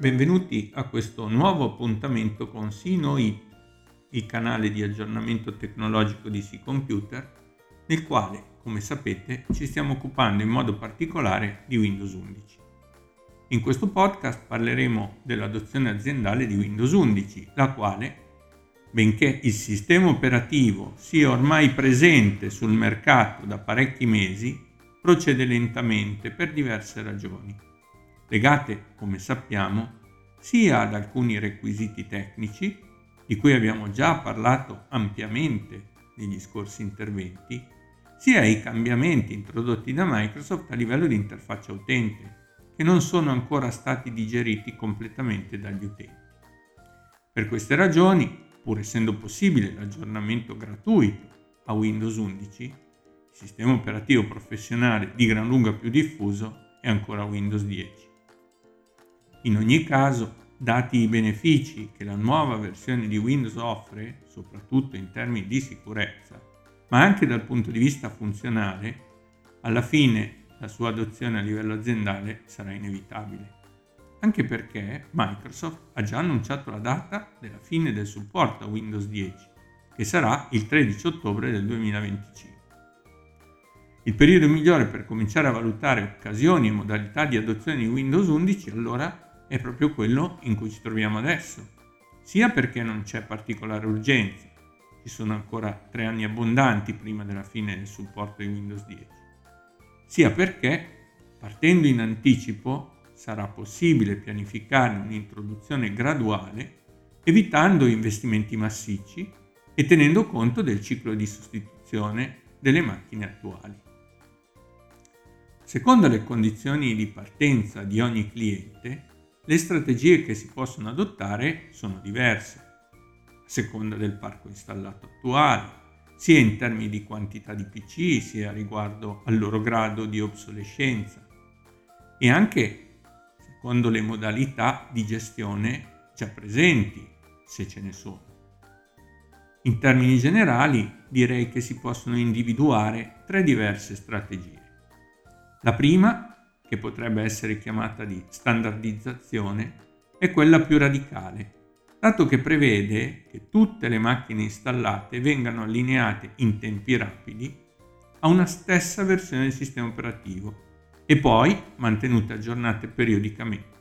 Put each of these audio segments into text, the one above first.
Benvenuti a questo nuovo appuntamento con SINOIT, il canale di aggiornamento tecnologico di C-Computer, nel quale, come sapete, ci stiamo occupando in modo particolare di Windows 11. In questo podcast parleremo dell'adozione aziendale di Windows 11, la quale, benché il sistema operativo sia ormai presente sul mercato da parecchi mesi, procede lentamente per diverse ragioni legate, come sappiamo, sia ad alcuni requisiti tecnici, di cui abbiamo già parlato ampiamente negli scorsi interventi, sia ai cambiamenti introdotti da Microsoft a livello di interfaccia utente, che non sono ancora stati digeriti completamente dagli utenti. Per queste ragioni, pur essendo possibile l'aggiornamento gratuito a Windows 11, il sistema operativo professionale di gran lunga più diffuso è ancora Windows 10. In ogni caso, dati i benefici che la nuova versione di Windows offre, soprattutto in termini di sicurezza, ma anche dal punto di vista funzionale, alla fine la sua adozione a livello aziendale sarà inevitabile. Anche perché Microsoft ha già annunciato la data della fine del supporto a Windows 10, che sarà il 13 ottobre del 2025. Il periodo migliore per cominciare a valutare occasioni e modalità di adozione di Windows 11 allora è proprio quello in cui ci troviamo adesso, sia perché non c'è particolare urgenza, ci sono ancora tre anni abbondanti prima della fine del supporto di Windows 10, sia perché partendo in anticipo sarà possibile pianificare un'introduzione graduale evitando investimenti massicci e tenendo conto del ciclo di sostituzione delle macchine attuali. Secondo le condizioni di partenza di ogni cliente, le strategie che si possono adottare sono diverse, a seconda del parco installato attuale, sia in termini di quantità di PC, sia riguardo al loro grado di obsolescenza e anche secondo le modalità di gestione già presenti, se ce ne sono. In termini generali direi che si possono individuare tre diverse strategie. La prima che potrebbe essere chiamata di standardizzazione, è quella più radicale, dato che prevede che tutte le macchine installate vengano allineate in tempi rapidi a una stessa versione del sistema operativo e poi mantenute aggiornate periodicamente.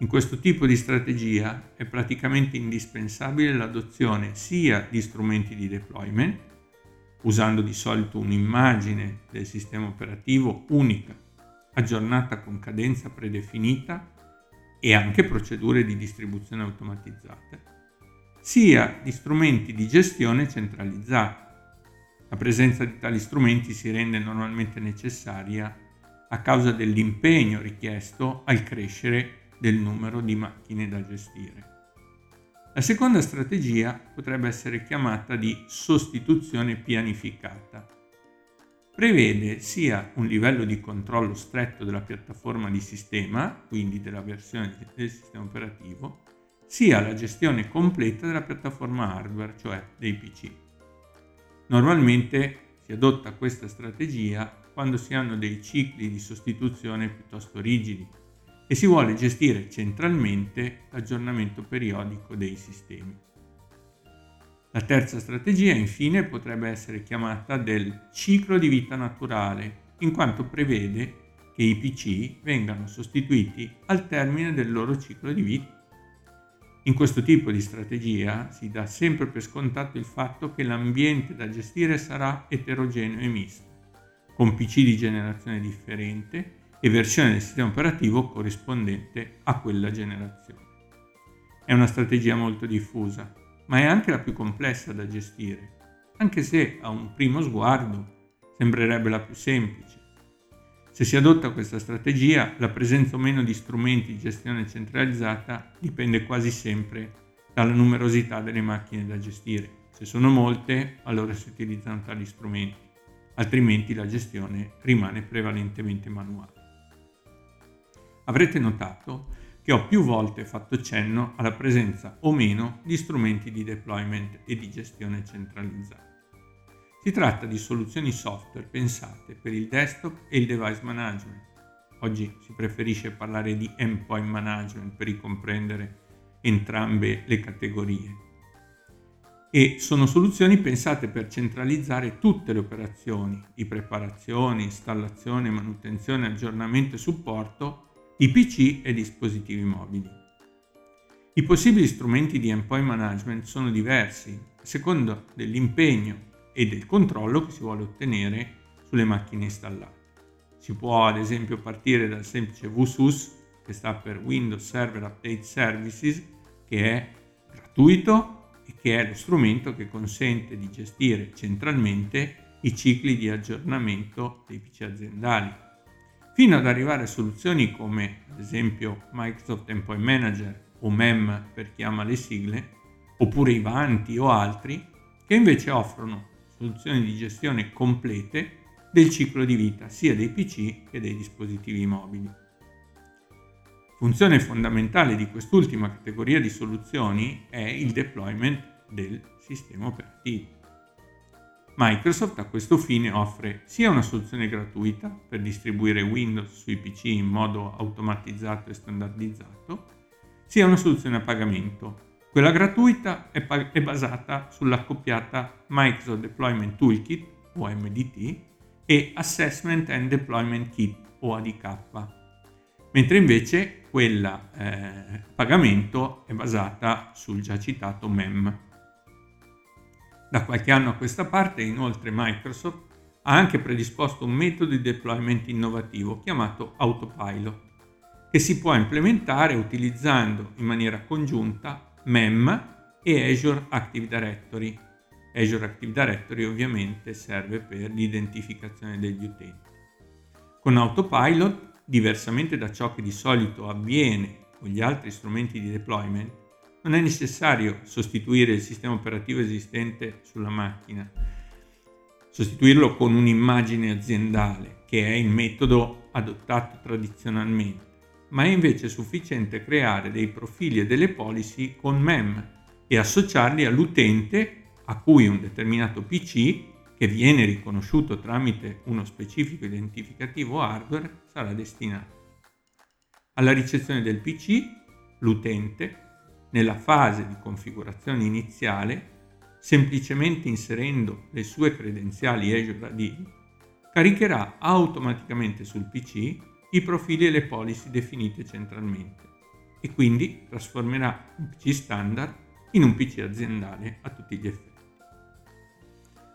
In questo tipo di strategia è praticamente indispensabile l'adozione sia di strumenti di deployment, usando di solito un'immagine del sistema operativo unica aggiornata con cadenza predefinita e anche procedure di distribuzione automatizzate, sia di strumenti di gestione centralizzati. La presenza di tali strumenti si rende normalmente necessaria a causa dell'impegno richiesto al crescere del numero di macchine da gestire. La seconda strategia potrebbe essere chiamata di sostituzione pianificata prevede sia un livello di controllo stretto della piattaforma di sistema, quindi della versione del sistema operativo, sia la gestione completa della piattaforma hardware, cioè dei PC. Normalmente si adotta questa strategia quando si hanno dei cicli di sostituzione piuttosto rigidi e si vuole gestire centralmente l'aggiornamento periodico dei sistemi. La terza strategia, infine, potrebbe essere chiamata del ciclo di vita naturale, in quanto prevede che i PC vengano sostituiti al termine del loro ciclo di vita. In questo tipo di strategia si dà sempre per scontato il fatto che l'ambiente da gestire sarà eterogeneo e misto, con PC di generazione differente e versione del sistema operativo corrispondente a quella generazione. È una strategia molto diffusa, ma è anche la più complessa da gestire, anche se a un primo sguardo sembrerebbe la più semplice. Se si adotta questa strategia, la presenza o meno di strumenti di gestione centralizzata dipende quasi sempre dalla numerosità delle macchine da gestire. Se sono molte, allora si utilizzano tali strumenti, altrimenti la gestione rimane prevalentemente manuale. Avrete notato che ho più volte fatto cenno alla presenza o meno di strumenti di deployment e di gestione centralizzata. Si tratta di soluzioni software pensate per il desktop e il device management, oggi si preferisce parlare di endpoint management per ricomprendere entrambe le categorie. E sono soluzioni pensate per centralizzare tutte le operazioni di preparazione, installazione, manutenzione, aggiornamento e supporto di PC e dispositivi mobili. I possibili strumenti di endpoint management sono diversi a seconda dell'impegno e del controllo che si vuole ottenere sulle macchine installate. Si può ad esempio partire dal semplice WSUS, che sta per Windows Server Update Services, che è gratuito e che è lo strumento che consente di gestire centralmente i cicli di aggiornamento dei PC aziendali, fino ad arrivare a soluzioni come ad esempio Microsoft Endpoint Manager o MEM per chi ama le sigle, oppure Ivanti o altri, che invece offrono soluzioni di gestione complete del ciclo di vita sia dei PC che dei dispositivi mobili. Funzione fondamentale di quest'ultima categoria di soluzioni è il deployment del sistema operativo. Microsoft a questo fine offre sia una soluzione gratuita per distribuire Windows sui PC in modo automatizzato e standardizzato, sia una soluzione a pagamento. Quella gratuita è, pa- è basata sull'accoppiata Microsoft Deployment Toolkit o MDT e Assessment and Deployment Kit o ADK, mentre invece quella eh, pagamento è basata sul già citato MEM. Da qualche anno a questa parte inoltre Microsoft ha anche predisposto un metodo di deployment innovativo chiamato Autopilot, che si può implementare utilizzando in maniera congiunta MEM e Azure Active Directory Azure Active Directory ovviamente serve per l'identificazione degli utenti. Con Autopilot, diversamente da ciò che di solito avviene con gli altri strumenti di deployment, non è necessario sostituire il sistema operativo esistente sulla macchina, sostituirlo con un'immagine aziendale, che è il metodo adottato tradizionalmente, ma è invece sufficiente creare dei profili e delle policy con MEM e associarli all'utente a cui un determinato PC, che viene riconosciuto tramite uno specifico identificativo hardware, sarà destinato. Alla ricezione del PC, l'utente, nella fase di configurazione iniziale, semplicemente inserendo le sue credenziali Azure AD, caricherà automaticamente sul PC i profili e le policy definite centralmente e quindi trasformerà un PC standard in un PC aziendale a tutti gli effetti.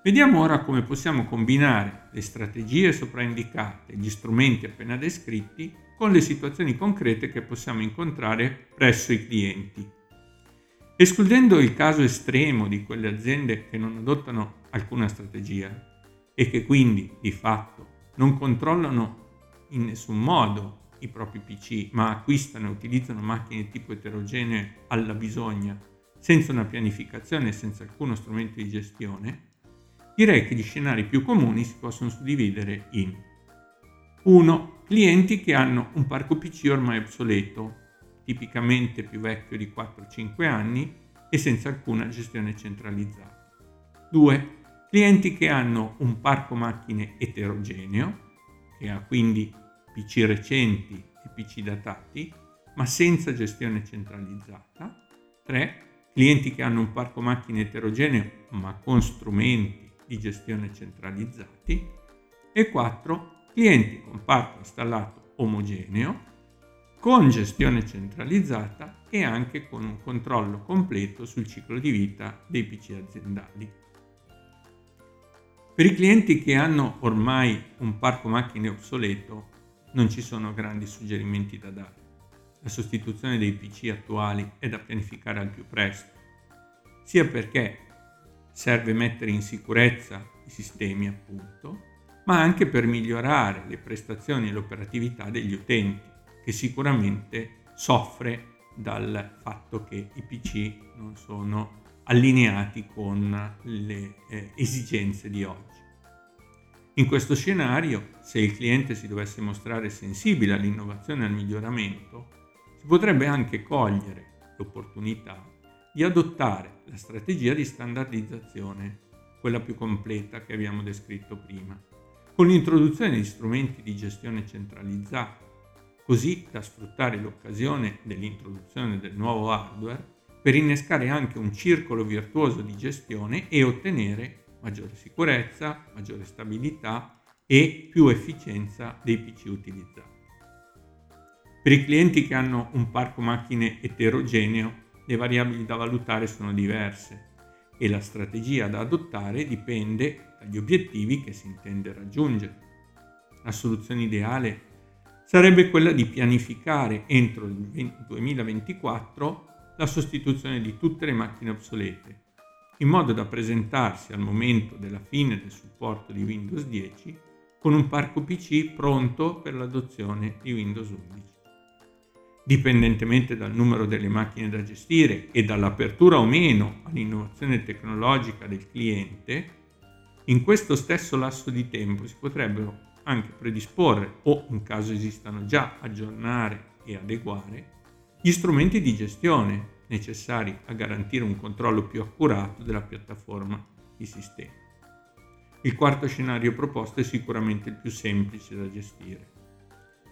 Vediamo ora come possiamo combinare le strategie sopraindicate e gli strumenti appena descritti con le situazioni concrete che possiamo incontrare presso i clienti. Escludendo il caso estremo di quelle aziende che non adottano alcuna strategia e che quindi di fatto non controllano in nessun modo i propri PC, ma acquistano e utilizzano macchine tipo eterogenee alla bisogna, senza una pianificazione e senza alcuno strumento di gestione, direi che gli scenari più comuni si possono suddividere in 1. Clienti che hanno un parco PC ormai obsoleto, tipicamente più vecchio di 4-5 anni e senza alcuna gestione centralizzata. 2. Clienti che hanno un parco macchine eterogeneo, che ha quindi PC recenti e PC datati, ma senza gestione centralizzata. 3. Clienti che hanno un parco macchine eterogeneo, ma con strumenti di gestione centralizzati e 4 clienti con parco installato omogeneo con gestione centralizzata e anche con un controllo completo sul ciclo di vita dei PC aziendali. Per i clienti che hanno ormai un parco macchine obsoleto non ci sono grandi suggerimenti da dare. La sostituzione dei PC attuali è da pianificare al più presto, sia perché serve mettere in sicurezza i sistemi appunto, ma anche per migliorare le prestazioni e l'operatività degli utenti, che sicuramente soffre dal fatto che i PC non sono allineati con le eh, esigenze di oggi. In questo scenario, se il cliente si dovesse mostrare sensibile all'innovazione e al miglioramento, si potrebbe anche cogliere l'opportunità di adottare la strategia di standardizzazione, quella più completa che abbiamo descritto prima, con l'introduzione di strumenti di gestione centralizzata, così da sfruttare l'occasione dell'introduzione del nuovo hardware per innescare anche un circolo virtuoso di gestione e ottenere maggiore sicurezza, maggiore stabilità e più efficienza dei PC utilizzati. Per i clienti che hanno un parco macchine eterogeneo, le variabili da valutare sono diverse e la strategia da adottare dipende dagli obiettivi che si intende raggiungere. La soluzione ideale sarebbe quella di pianificare entro il 2024 la sostituzione di tutte le macchine obsolete, in modo da presentarsi al momento della fine del supporto di Windows 10 con un parco PC pronto per l'adozione di Windows 11. Dipendentemente dal numero delle macchine da gestire e dall'apertura o meno all'innovazione tecnologica del cliente, in questo stesso lasso di tempo si potrebbero anche predisporre o, in caso esistano già, aggiornare e adeguare gli strumenti di gestione necessari a garantire un controllo più accurato della piattaforma di sistema. Il quarto scenario proposto è sicuramente il più semplice da gestire.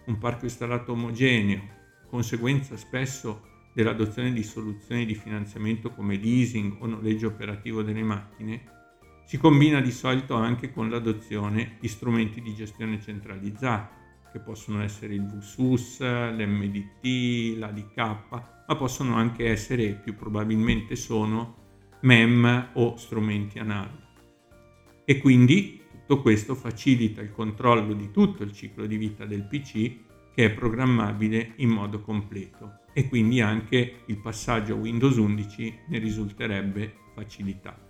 Un parco installato omogeneo, conseguenza spesso dell'adozione di soluzioni di finanziamento come leasing o noleggio operativo delle macchine, si combina di solito anche con l'adozione di strumenti di gestione centralizzati, che possono essere il VSUS, l'MDT, l'ADK, ma possono anche essere, più probabilmente sono, MEM o strumenti analoghi. E quindi tutto questo facilita il controllo di tutto il ciclo di vita del PC che è programmabile in modo completo e quindi anche il passaggio a Windows 11 ne risulterebbe facilitato.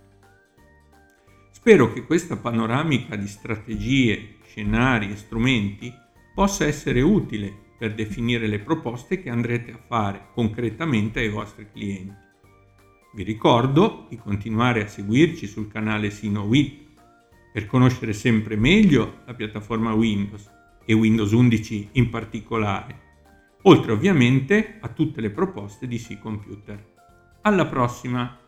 Spero che questa panoramica di strategie, scenari e strumenti possa essere utile per definire le proposte che andrete a fare concretamente ai vostri clienti. Vi ricordo di continuare a seguirci sul canale SinoWit per conoscere sempre meglio la piattaforma Windows e Windows 11 in particolare, oltre ovviamente a tutte le proposte di C Computer. Alla prossima!